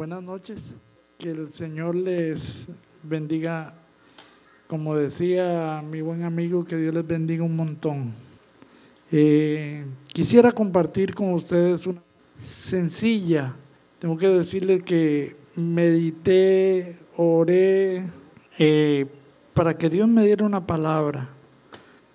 buenas noches. Que el Señor les bendiga. Como decía mi buen amigo, que Dios les bendiga un montón. Eh, quisiera compartir con ustedes una sencilla. Tengo que decirles que medité, oré eh, para que Dios me diera una palabra.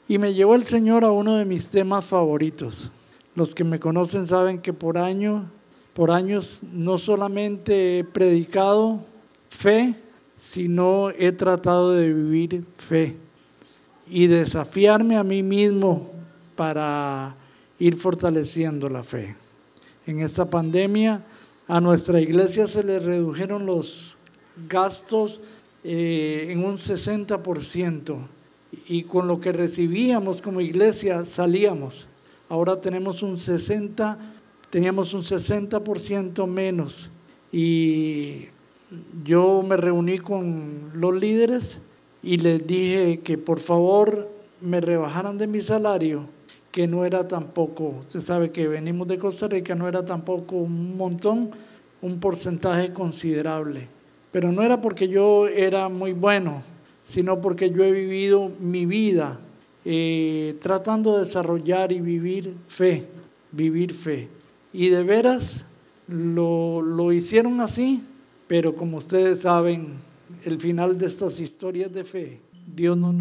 Y me llevó el Señor a uno de mis temas favoritos. Los que me conocen saben que por año, por años no solamente he predicado fe, sino he tratado de vivir fe y desafiarme a mí mismo para ir fortaleciendo la fe. En esta pandemia a nuestra iglesia se le redujeron los gastos eh, en un 60% y con lo que recibíamos como iglesia salíamos. Ahora tenemos un 60, teníamos un 60% menos y yo me reuní con los líderes y les dije que por favor me rebajaran de mi salario, que no era tampoco, se sabe que venimos de Costa Rica, no era tampoco un montón, un porcentaje considerable. Pero no era porque yo era muy bueno, sino porque yo he vivido mi vida eh, tratando de desarrollar y vivir fe, vivir fe. Y de veras lo, lo hicieron así, pero como ustedes saben, el final de estas historias de fe, Dios no,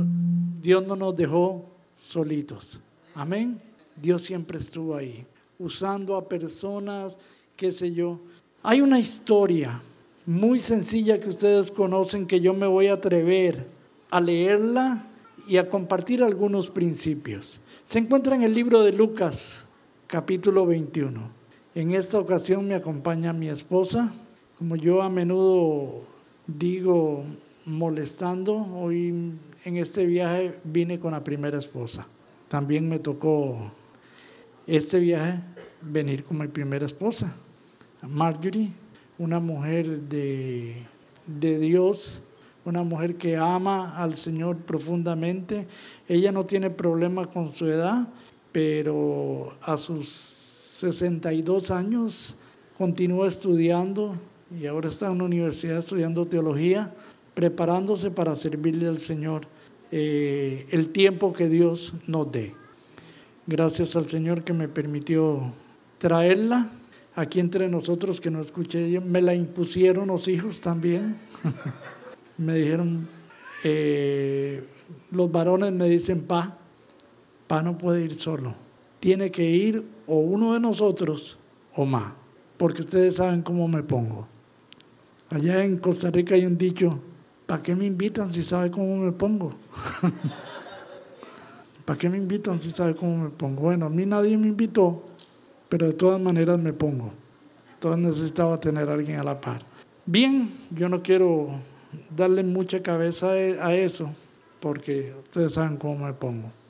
Dios no nos dejó solitos. Amén. Dios siempre estuvo ahí, usando a personas, qué sé yo. Hay una historia muy sencilla que ustedes conocen que yo me voy a atrever a leerla y a compartir algunos principios. Se encuentra en el libro de Lucas, capítulo 21. En esta ocasión me acompaña mi esposa. Como yo a menudo digo molestando, hoy en este viaje vine con la primera esposa. También me tocó este viaje venir con mi primera esposa, Marjorie, una mujer de, de Dios, una mujer que ama al Señor profundamente. Ella no tiene problema con su edad, pero a sus 62 años continúa estudiando y ahora está en una universidad estudiando teología, preparándose para servirle al Señor eh, el tiempo que Dios nos dé. Gracias al Señor que me permitió traerla aquí entre nosotros, que no escuché, me la impusieron los hijos también. me dijeron, eh, los varones me dicen, pa, pa no puede ir solo, tiene que ir o uno de nosotros o más, porque ustedes saben cómo me pongo. Allá en Costa Rica hay un dicho, ¿para qué me invitan si sabe cómo me pongo? ¿Para qué me invitan si sabe cómo me pongo? Bueno, a mí nadie me invitó, pero de todas maneras me pongo. Entonces necesitaba tener a alguien a la par. Bien, yo no quiero darle mucha cabeza a eso, porque ustedes saben cómo me pongo.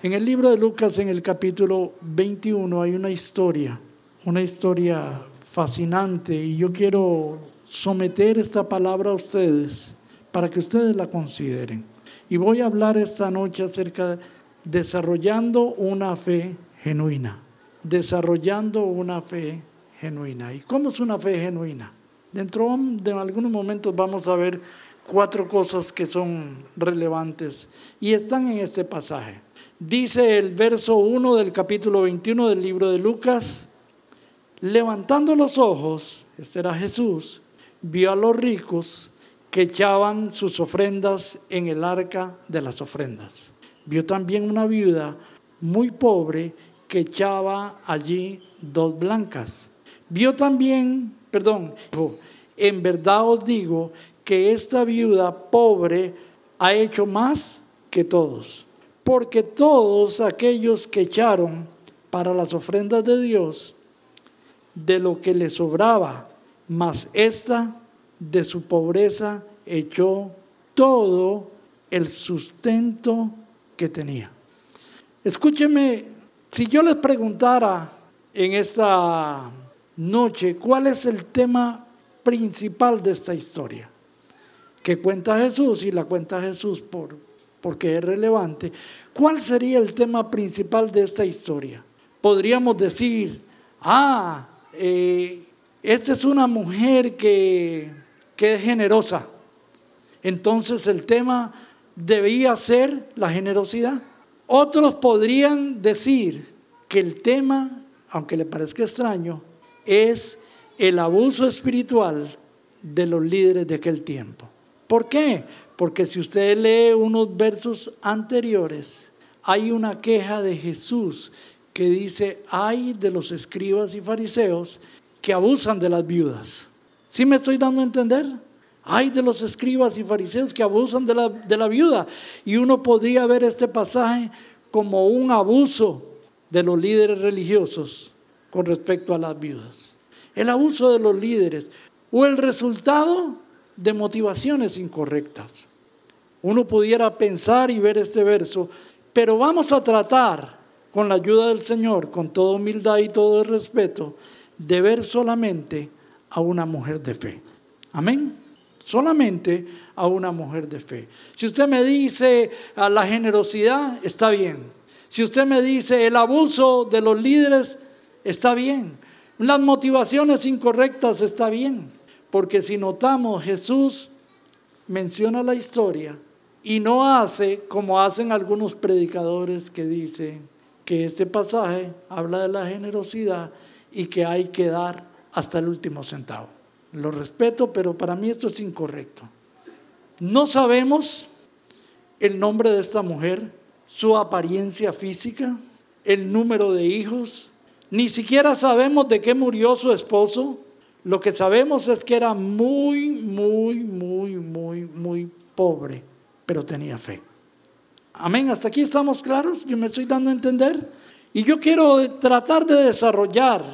En el libro de Lucas, en el capítulo 21, hay una historia, una historia fascinante, y yo quiero someter esta palabra a ustedes para que ustedes la consideren. Y voy a hablar esta noche acerca de desarrollando una fe genuina, desarrollando una fe genuina. ¿Y cómo es una fe genuina? Dentro de algunos momentos vamos a ver cuatro cosas que son relevantes y están en este pasaje. Dice el verso 1 del capítulo 21 del libro de Lucas, levantando los ojos, este era Jesús, vio a los ricos que echaban sus ofrendas en el arca de las ofrendas. Vio también una viuda muy pobre que echaba allí dos blancas. Vio también perdón, en verdad os digo que esta viuda pobre ha hecho más que todos, porque todos aquellos que echaron para las ofrendas de Dios, de lo que le sobraba, mas esta de su pobreza echó todo el sustento que tenía. Escúcheme, si yo les preguntara en esta noche, ¿cuál es el tema principal de esta historia? Que cuenta Jesús y la cuenta Jesús por, porque es relevante. ¿Cuál sería el tema principal de esta historia? Podríamos decir, ah, eh, esta es una mujer que, que es generosa. Entonces el tema debía ser la generosidad. Otros podrían decir que el tema, aunque le parezca extraño, es el abuso espiritual de los líderes de aquel tiempo. ¿Por qué? Porque si usted lee unos versos anteriores, hay una queja de Jesús que dice, hay de los escribas y fariseos que abusan de las viudas. ¿Sí me estoy dando a entender? Hay de los escribas y fariseos que abusan de la, de la viuda. Y uno podría ver este pasaje como un abuso de los líderes religiosos con respecto a las viudas. El abuso de los líderes o el resultado de motivaciones incorrectas. Uno pudiera pensar y ver este verso, pero vamos a tratar con la ayuda del Señor, con toda humildad y todo el respeto, de ver solamente a una mujer de fe. Amén. Solamente a una mujer de fe. Si usted me dice a la generosidad, está bien. Si usted me dice el abuso de los líderes, está bien. Las motivaciones incorrectas, está bien. Porque si notamos, Jesús menciona la historia y no hace como hacen algunos predicadores que dicen que este pasaje habla de la generosidad y que hay que dar hasta el último centavo. Lo respeto, pero para mí esto es incorrecto. No sabemos el nombre de esta mujer, su apariencia física, el número de hijos, ni siquiera sabemos de qué murió su esposo. Lo que sabemos es que era muy, muy, muy, muy, muy pobre, pero tenía fe. Amén, hasta aquí estamos claros, yo me estoy dando a entender. Y yo quiero tratar de desarrollar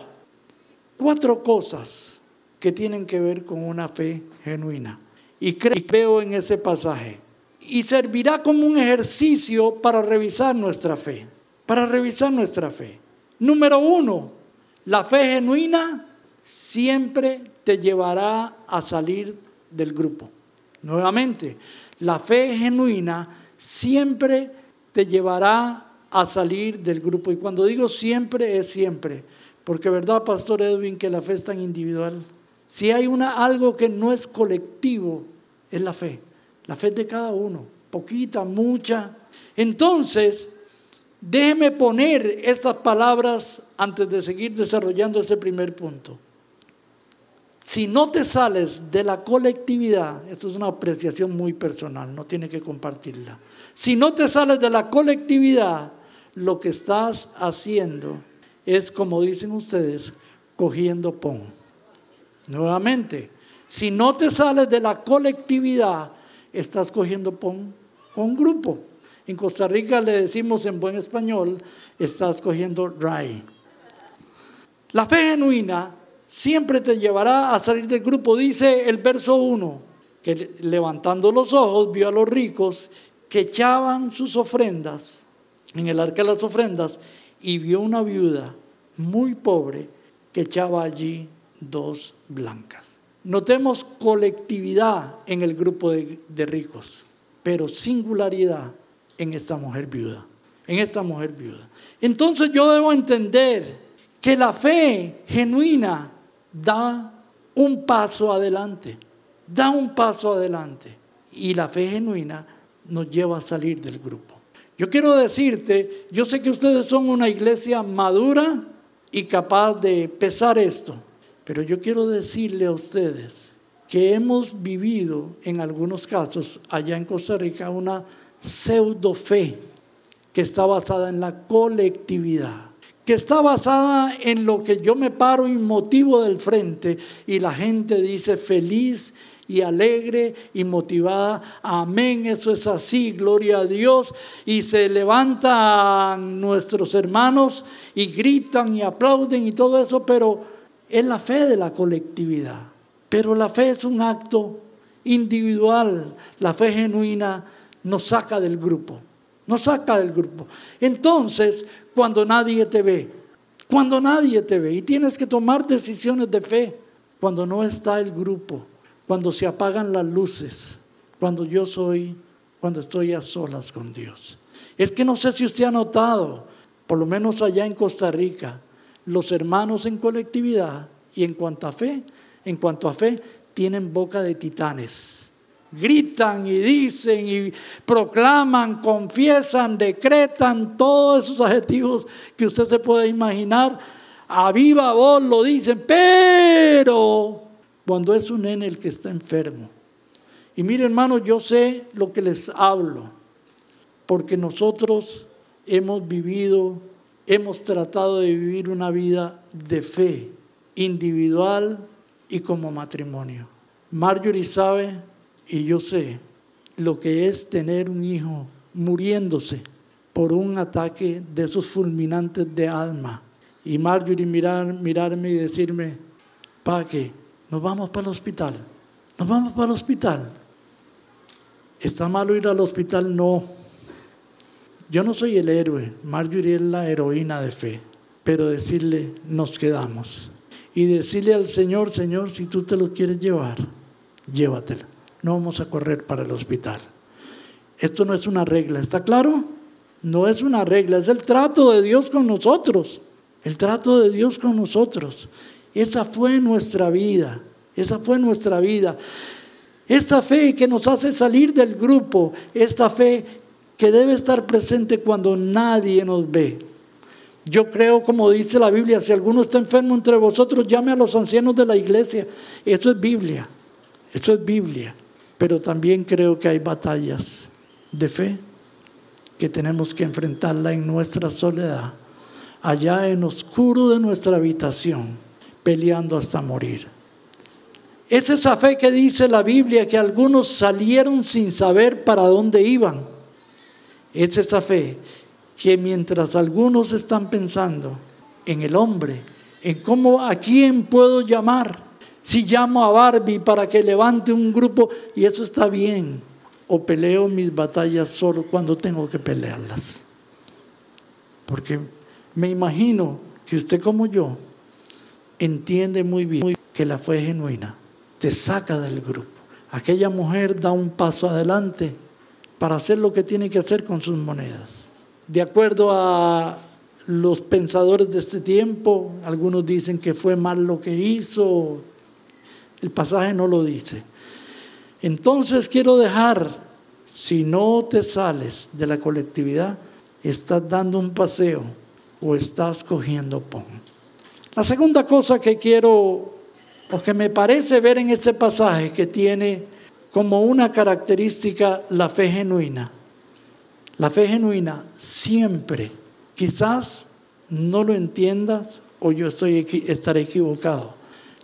cuatro cosas que tienen que ver con una fe genuina. Y creo en ese pasaje. Y servirá como un ejercicio para revisar nuestra fe. Para revisar nuestra fe. Número uno, la fe genuina siempre te llevará a salir del grupo. Nuevamente, la fe genuina siempre te llevará a salir del grupo. Y cuando digo siempre, es siempre. Porque verdad, Pastor Edwin, que la fe es tan individual. Si hay una, algo que no es colectivo, es la fe. La fe de cada uno, poquita, mucha. Entonces, déjeme poner estas palabras antes de seguir desarrollando ese primer punto. Si no te sales de la colectividad, esto es una apreciación muy personal, no tiene que compartirla. Si no te sales de la colectividad, lo que estás haciendo es, como dicen ustedes, cogiendo pon. Nuevamente, si no te sales de la colectividad, estás cogiendo pon con grupo. En Costa Rica le decimos en buen español, estás cogiendo ray. La fe genuina siempre te llevará a salir del grupo. Dice el verso 1, que levantando los ojos vio a los ricos que echaban sus ofrendas en el arca de las ofrendas y vio una viuda muy pobre que echaba allí dos blancas. Notemos colectividad en el grupo de, de, ricos, pero singularidad en esta mujer viuda, en esta mujer viuda. Entonces yo debo entender que la fe genuina da un paso adelante, da un paso adelante y la fe genuina nos lleva a salir del grupo. Yo quiero decirte, yo sé que ustedes son una iglesia madura y capaz de pesar esto, pero yo quiero decirle a ustedes que hemos vivido en algunos casos allá en Costa Rica una pseudo fe que está basada en la colectividad, que está basada en lo que yo me paro y motivo del frente y la gente dice feliz y alegre y motivada. Amén, eso es así, gloria a Dios. Y se levantan nuestros hermanos y gritan y aplauden y todo eso, pero es la fe de la colectividad. Pero la fe es un acto individual, la fe genuina nos saca del grupo, nos saca del grupo. Entonces, cuando nadie te ve, cuando nadie te ve y tienes que tomar decisiones de fe, cuando no está el grupo, cuando se apagan las luces, cuando yo soy, cuando estoy a solas con Dios. Es que no sé si usted ha notado, por lo menos allá en Costa Rica, los hermanos en colectividad Y en cuanto a fe, en cuanto a fe, tienen boca de titanes. Gritan y dicen y proclaman, confiesan, decretan todos esos adjetivos que usted se puede imaginar. A viva voz lo dicen, pero cuando es un nene el que está enfermo. Y mire hermano, yo sé lo que les hablo, porque nosotros hemos vivido, hemos tratado de vivir una vida de fe individual y como matrimonio. Marjorie sabe y yo sé lo que es tener un hijo muriéndose por un ataque de esos fulminantes de alma. Y Marjorie mirar, mirarme y decirme, pa que nos vamos para el hospital, nos vamos para el hospital. ¿Está malo ir al hospital? No. Yo no soy el héroe, Marjorie es la heroína de fe, pero decirle, nos quedamos. Y decirle al Señor, Señor, si tú te lo quieres llevar, llévatelo. No vamos a correr para el hospital. Esto no es una regla, ¿está claro? No es una regla, es el trato de Dios con nosotros. El trato de Dios con nosotros. Esa fue nuestra vida. Esa fue nuestra vida. Esta fe que nos hace salir del grupo, esta fe que debe estar presente cuando nadie nos ve. Yo creo, como dice la Biblia, si alguno está enfermo entre vosotros, llame a los ancianos de la iglesia. Eso es Biblia, eso es Biblia. Pero también creo que hay batallas de fe que tenemos que enfrentarla en nuestra soledad, allá en oscuro de nuestra habitación, peleando hasta morir. Es esa fe que dice la Biblia que algunos salieron sin saber para dónde iban. Es esa fe que mientras algunos están pensando en el hombre, en cómo a quién puedo llamar, si llamo a Barbie para que levante un grupo y eso está bien, o peleo mis batallas solo cuando tengo que pelearlas. Porque me imagino que usted como yo entiende muy bien que la fe genuina te saca del grupo. Aquella mujer da un paso adelante para hacer lo que tiene que hacer con sus monedas. De acuerdo a los pensadores de este tiempo, algunos dicen que fue mal lo que hizo, el pasaje no lo dice. Entonces quiero dejar, si no te sales de la colectividad, estás dando un paseo o estás cogiendo pon. La segunda cosa que quiero porque me parece ver en este pasaje que tiene como una característica la fe genuina. La fe genuina siempre, quizás no lo entiendas o yo estoy, estaré equivocado.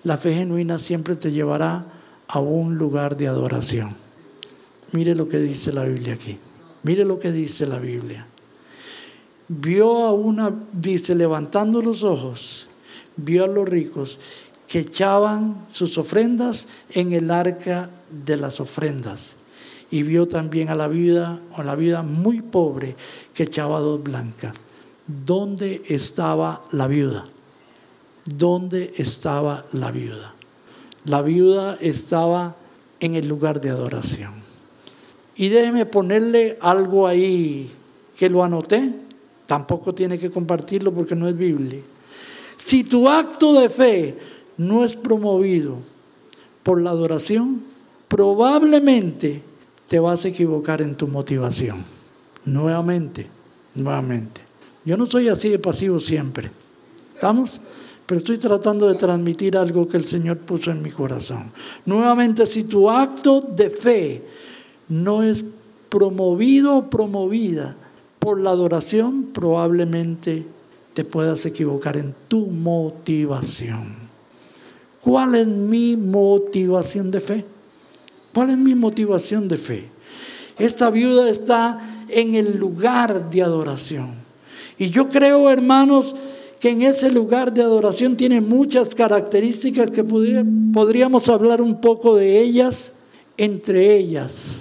La fe genuina siempre te llevará a un lugar de adoración. Mire lo que dice la Biblia aquí. Mire lo que dice la Biblia. Vio a una, dice, levantando los ojos, vio a los ricos que echaban sus ofrendas en el arca de las ofrendas. Y vio también a la viuda, o la viuda muy pobre, que echaba dos blancas. ¿Dónde estaba la viuda? ¿Dónde estaba la viuda? La viuda estaba en el lugar de adoración. Y déjeme ponerle algo ahí que lo anoté. Tampoco tiene que compartirlo porque no es Biblia. Si tu acto de fe no es promovido por la adoración, probablemente te vas a equivocar en tu motivación. Nuevamente, nuevamente. Yo no soy así de pasivo siempre. ¿Estamos? Pero estoy tratando de transmitir algo que el Señor puso en mi corazón. Nuevamente, si tu acto de fe no es promovido o promovida por la adoración, probablemente te puedas equivocar en tu motivación. ¿Cuál es mi motivación de fe? ¿Cuál es mi motivación de fe? Esta viuda está en el lugar de adoración. Y yo creo, hermanos, que en ese lugar de adoración tiene muchas características que podríamos hablar un poco de ellas. Entre ellas,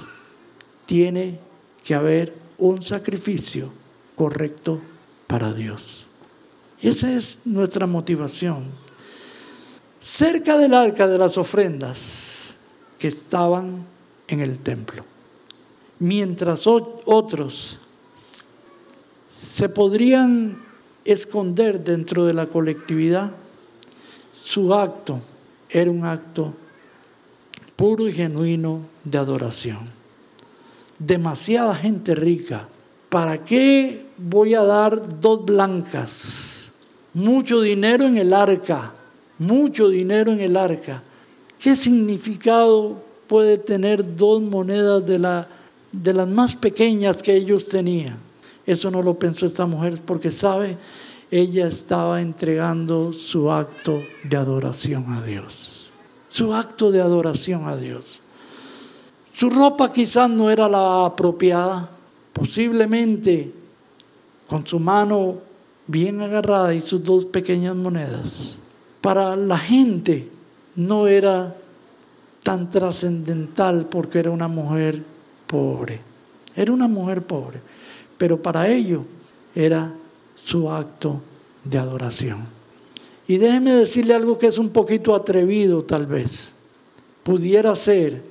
tiene que haber un sacrificio correcto para Dios. Esa es nuestra motivación cerca del arca de las ofrendas que estaban en el templo. Mientras otros se podrían esconder dentro de la colectividad, su acto era un acto puro y genuino de adoración. Demasiada gente rica. ¿Para qué voy a dar dos blancas? Mucho dinero en el arca. Mucho dinero en el arca. ¿Qué significado puede tener dos monedas de, la, de las más pequeñas que ellos tenían? Eso no lo pensó esta mujer porque sabe ella estaba entregando su acto de adoración a Dios. Su acto de adoración a Dios. Su ropa quizás no era la apropiada. Posiblemente con su mano bien agarrada y sus dos pequeñas monedas. Para la gente no era tan trascendental porque era una mujer pobre. Era una mujer pobre. Pero para ello era su acto de adoración. Y déjeme decirle algo que es un poquito atrevido tal vez. Pudiera ser,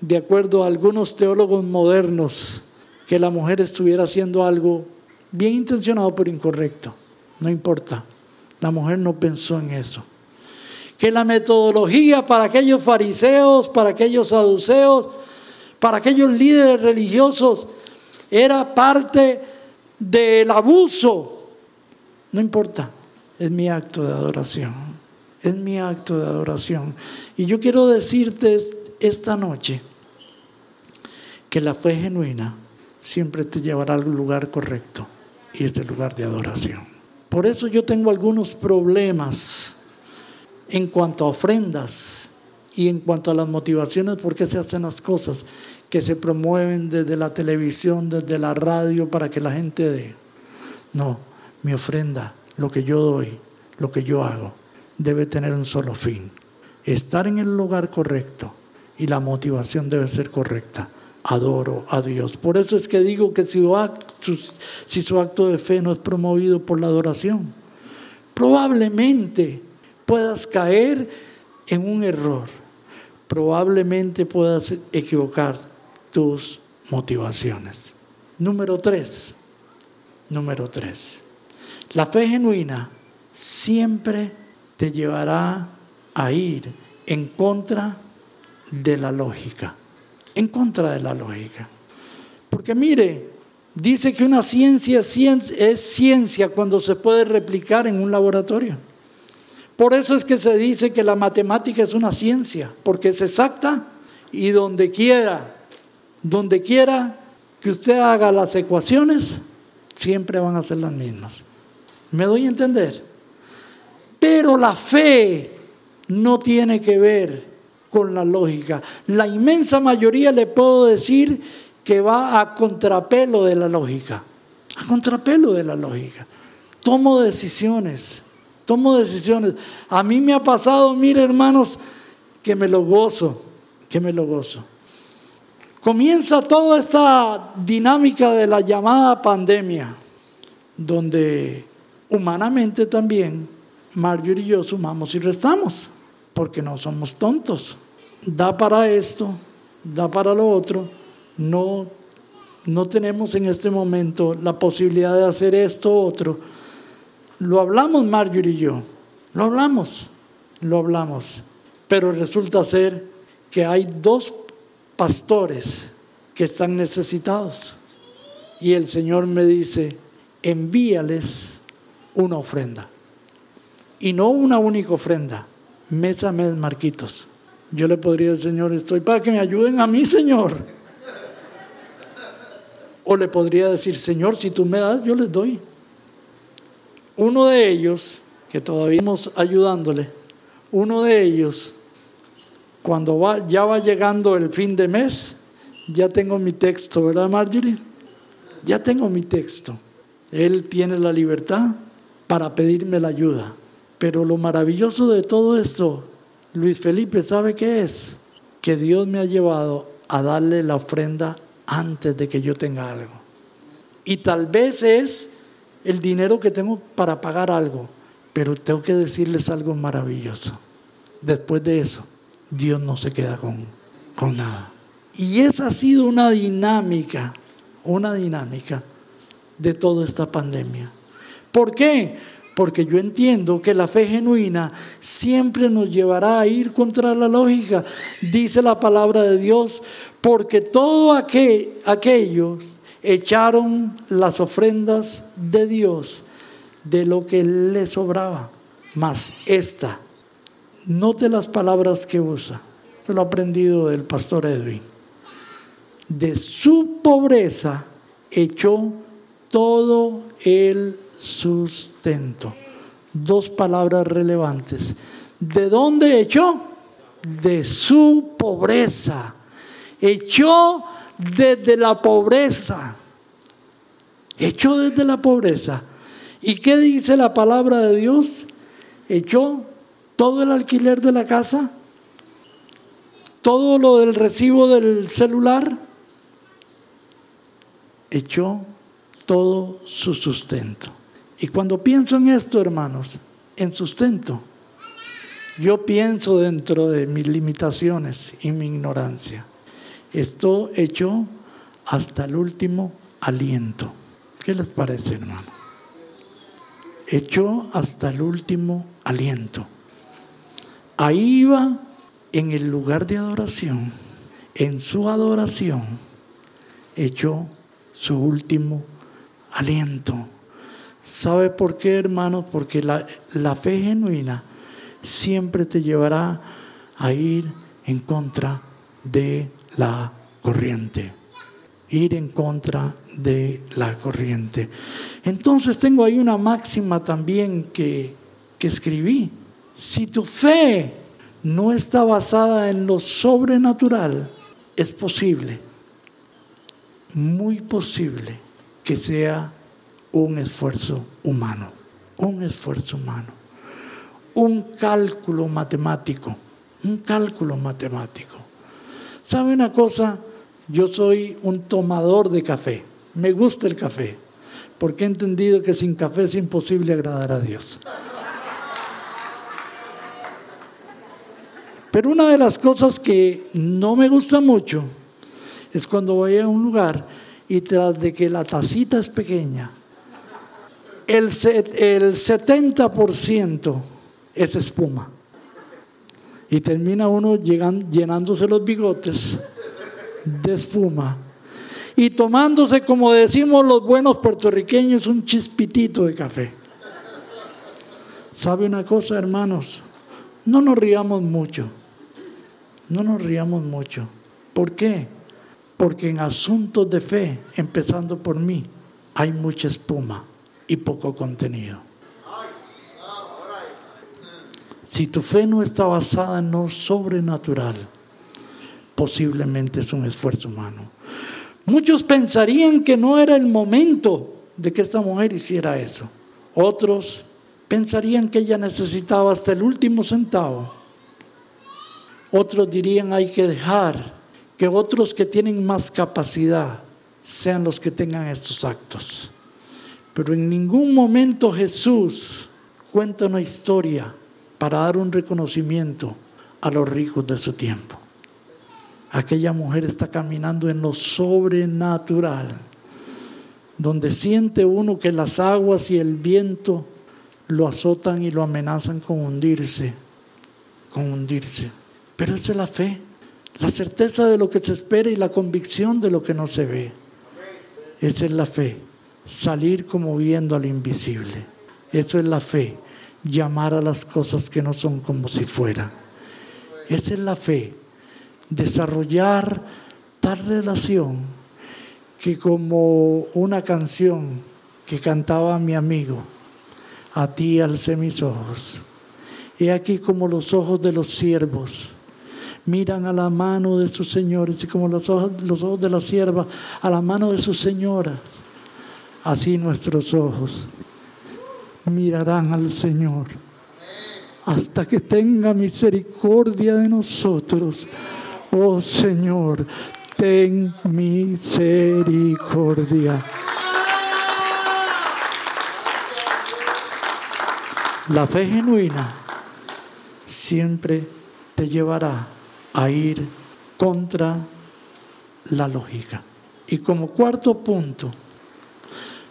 de acuerdo a algunos teólogos modernos, que la mujer estuviera haciendo algo bien intencionado pero incorrecto. No importa. La mujer no pensó en eso. Que la metodología para aquellos fariseos, para aquellos saduceos, para aquellos líderes religiosos, era parte del abuso no importa, es mi acto de adoración. Es mi acto de adoración. Y yo quiero decirte esta noche que la fe genuina siempre te llevará al lugar correcto y es el lugar de adoración. Por eso yo tengo algunos problemas en cuanto a ofrendas y en cuanto a las motivaciones por qué se hacen las cosas que se promueven desde la televisión, desde la radio para que la gente dé. No, mi ofrenda, lo que yo doy, lo que yo hago, debe tener un solo fin. Estar en el lugar correcto y la motivación debe ser correcta. Adoro a Dios. Por eso es que digo que si, si su acto de fe no es promovido por la adoración, probablemente puedas caer en un error. Probablemente puedas equivocar tus motivaciones. Número tres. Número tres. La fe genuina siempre te llevará a ir en contra de la lógica, en contra de la lógica. Porque mire, dice que una ciencia es ciencia cuando se puede replicar en un laboratorio. Por eso es que se dice que la matemática es una ciencia, porque es exacta y donde quiera, donde quiera que usted haga las ecuaciones, siempre van a ser las mismas. ¿Me doy a entender? Pero la fe no tiene que ver con la lógica. La inmensa mayoría le puedo decir que va a contrapelo de la lógica. A contrapelo de la lógica. Tomo decisiones. Tomo decisiones. A mí me ha pasado, mire hermanos, que me lo gozo, que me lo gozo. Comienza toda esta dinámica de la llamada pandemia, donde humanamente también, Marjorie y yo sumamos y restamos, porque no somos tontos. Da para esto, da para lo otro. No, no tenemos en este momento la posibilidad de hacer esto otro. Lo hablamos Marjorie y yo, lo hablamos, lo hablamos. Pero resulta ser que hay dos pastores que están necesitados. Y el Señor me dice, envíales una ofrenda. Y no una única ofrenda, mes a mes, Marquitos. Yo le podría decir, Señor, estoy para que me ayuden a mí, Señor. O le podría decir, Señor, si tú me das, yo les doy. Uno de ellos, que todavía estamos ayudándole, uno de ellos, cuando va, ya va llegando el fin de mes, ya tengo mi texto, ¿verdad, Marjorie? Ya tengo mi texto. Él tiene la libertad para pedirme la ayuda. Pero lo maravilloso de todo esto, Luis Felipe, ¿sabe qué es? Que Dios me ha llevado a darle la ofrenda antes de que yo tenga algo. Y tal vez es el dinero que tengo para pagar algo, pero tengo que decirles algo maravilloso. Después de eso, Dios no se queda con, con nada. Y esa ha sido una dinámica, una dinámica de toda esta pandemia. ¿Por qué? porque yo entiendo que la fe genuina siempre nos llevará a ir contra la lógica. Dice la palabra de Dios, porque todos aquellos echaron las ofrendas de Dios de lo que le sobraba. Mas esta, note las palabras que usa, se lo he aprendido del pastor Edwin. De su pobreza echó todo el sustento. Dos palabras relevantes. ¿De dónde echó? De su pobreza. Echó desde la pobreza. Echó desde la pobreza. ¿Y qué dice la palabra de Dios? Echó todo el alquiler de la casa, todo lo del recibo del celular, echó todo su sustento. Y cuando pienso en esto, hermanos, en sustento, yo pienso dentro de mis limitaciones y mi ignorancia. Esto hecho hasta el último aliento. ¿Qué les parece, hermano? Echó hasta el último aliento. Ahí iba en el lugar de adoración, en su adoración, echó su último aliento. ¿Sabe por qué, hermano? Porque la, la fe genuina siempre te llevará a ir en contra de la corriente. Ir en contra de la corriente. Entonces tengo ahí una máxima también que, que escribí. Si tu fe no está basada en lo sobrenatural, es posible, muy posible, que sea un esfuerzo humano, un esfuerzo humano, un cálculo matemático, un cálculo matemático. ¿Sabe una cosa? Yo soy un tomador de café, me gusta el café, porque he entendido que sin café es imposible agradar a Dios. Pero una de las cosas que no me gusta mucho es cuando voy a un lugar y tras de que la tacita es pequeña, el, el 70% es espuma. Y termina uno llenándose los bigotes de espuma y tomándose, como decimos los buenos puertorriqueños, un chispitito de café. ¿Sabe una cosa, hermanos? No nos riamos mucho. No nos riamos mucho. ¿Por qué? Porque en asuntos de fe, empezando por mí, hay mucha espuma y poco contenido. Si tu fe no está basada en lo sobrenatural, posiblemente es un esfuerzo humano. Muchos pensarían que no era el momento de que esta mujer hiciera eso. Otros pensarían que ella necesitaba hasta el último centavo. Otros dirían hay que dejar que otros que tienen más capacidad sean los que tengan estos actos. Pero en ningún momento Jesús cuenta una historia para dar un reconocimiento a los ricos de su tiempo. Aquella mujer está caminando en lo sobrenatural, donde siente uno que las aguas y el viento lo azotan y lo amenazan con hundirse, con hundirse. Pero esa es la fe, la certeza de lo que se espera y la convicción de lo que no se ve. Esa es la fe salir como viendo al invisible. Eso es la fe, llamar a las cosas que no son como si fueran. Esa es la fe, desarrollar tal relación que como una canción que cantaba mi amigo, a ti alcé mis ojos. He aquí como los ojos de los siervos miran a la mano de sus señores y como los ojos, los ojos de la sierva a la mano de sus señoras así nuestros ojos mirarán al Señor hasta que tenga misericordia de nosotros. Oh Señor, ten misericordia. La fe genuina siempre te llevará a ir contra la lógica. Y como cuarto punto,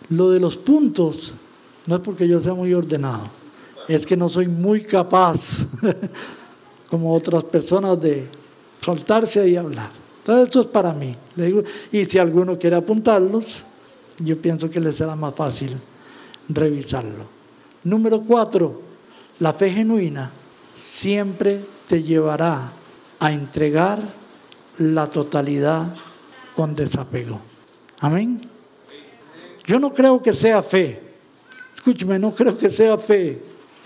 lo de los puntos No es porque yo sea muy ordenado, es que no soy muy capaz, como otras personas, de soltarse y hablar. Entonces esto es para mí. Y si alguno quiere apuntarlos, yo pienso que le será más fácil revisarlo. Número cuatro, la fe genuina siempre te llevará a entregar la totalidad con desapego. Amén. Yo no creo que sea fe. Escúcheme, no creo que sea fe.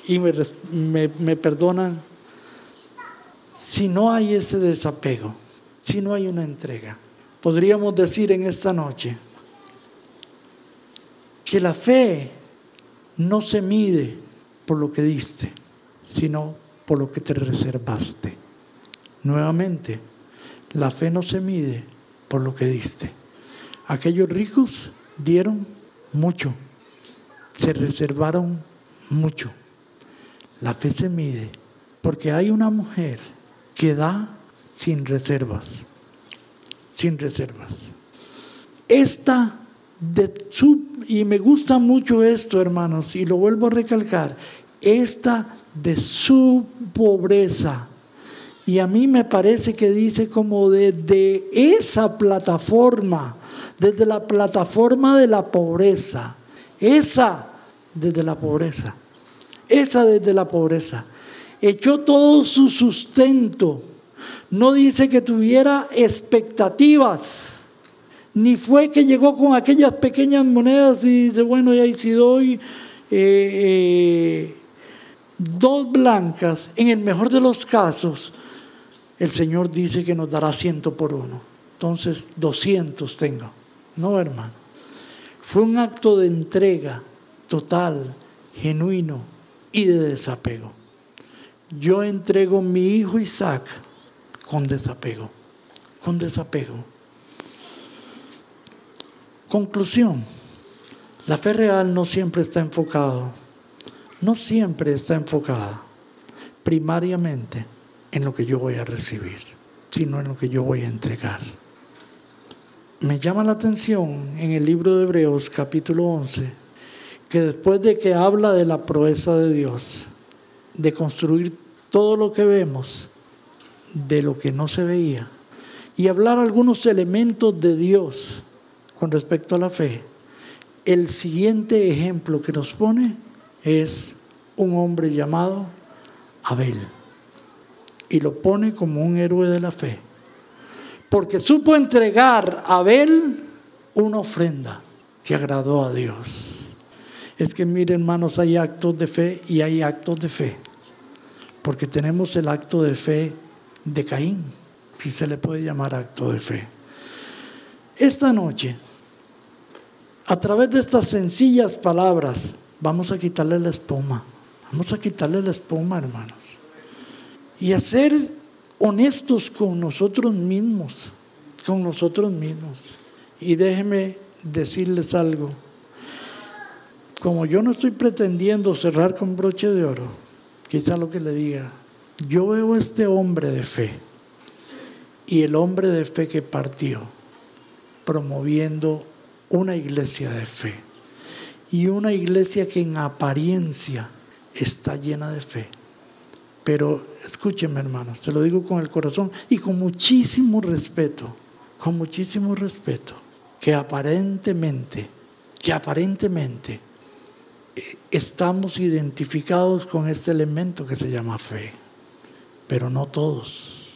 Y me, me, perdonan si no hay ese desapego, si no hay una entrega. Podríamos decir en esta noche que la fe no se mide por lo que diste, sino por lo que te reservaste. Nuevamente, la fe no se mide por lo que diste. Aquellos ricos dieron mucho, se reservaron mucho. La fe se mide porque hay una mujer que da sin reservas, sin reservas. Esta de su, y me gusta mucho esto, hermanos, y lo vuelvo a recalcar, esta de su pobreza. Y a mí me parece que dice como desde esa plataforma, desde la plataforma de la pobreza, esa desde la pobreza, esa desde la pobreza. Echó todo su sustento. No dice que tuviera expectativas ni fue que llegó con aquellas pequeñas monedas y dice, bueno, ya si doy eh, eh, dos blancas, en el mejor de los casos, el Señor dice que nos dará ciento por uno. Entonces, doscientos tengo. No, hermano. Fue un acto de entrega total, genuino y de desapego. Yo entrego mi hijo Isaac con desapego, con desapego. Conclusión, la fe real no siempre está enfocada, no siempre está enfocada primariamente en lo que yo voy a recibir, sino en lo que yo voy a entregar. Me llama la atención en el libro de Hebreos capítulo 11 que después de que habla de la proeza de Dios, de construir todo lo que vemos, de lo que no se veía, y hablar algunos elementos de Dios con respecto a la fe, el siguiente ejemplo que nos pone es un hombre llamado Abel. Y lo pone como un héroe de la fe. Porque supo entregar a Abel una ofrenda que agradó a Dios. Es que miren hermanos, hay actos de fe y hay actos de fe. Porque tenemos el acto de fe de Caín, si se le puede llamar acto de fe. Esta noche a través de estas sencillas palabras, vamos a quitarle la espuma. Vamos a quitarle la espuma, hermanos. Y a ser honestos con nosotros mismos, con nosotros mismos. Y déjeme decirles algo. Como yo no estoy pretendiendo cerrar con broche de oro, quizá lo que le diga, yo veo este hombre de fe y el hombre de fe que partió promoviendo una iglesia de fe y una iglesia que en apariencia está llena de fe. Pero escúcheme hermanos, se lo digo con el corazón y con muchísimo respeto, con muchísimo respeto, que aparentemente, que aparentemente estamos identificados con este elemento que se llama fe, pero no todos.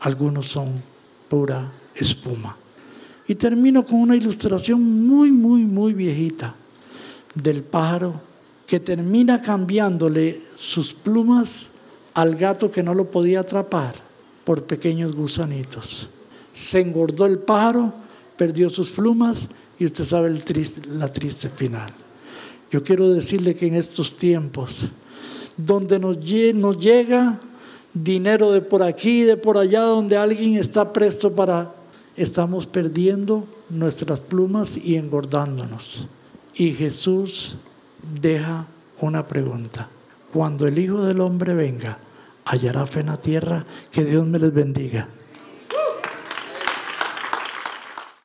Algunos son pura espuma. Y termino con una ilustración muy, muy, muy viejita del pájaro que termina cambiándole sus plumas al gato que no lo podía atrapar por pequeños gusanitos. Se engordó el pájaro, perdió sus plumas y usted sabe el la triste final. Yo quiero decirle que en estos tiempos, donde nos, llega dinero de por aquí, de por allá, donde alguien está presto para estamos perdiendo nuestras plumas y engordándonos. Y Jesús deja una pregunta. Cuando el Hijo del Hombre venga, ¿hallará fe en la tierra? Que Dios me les bendiga.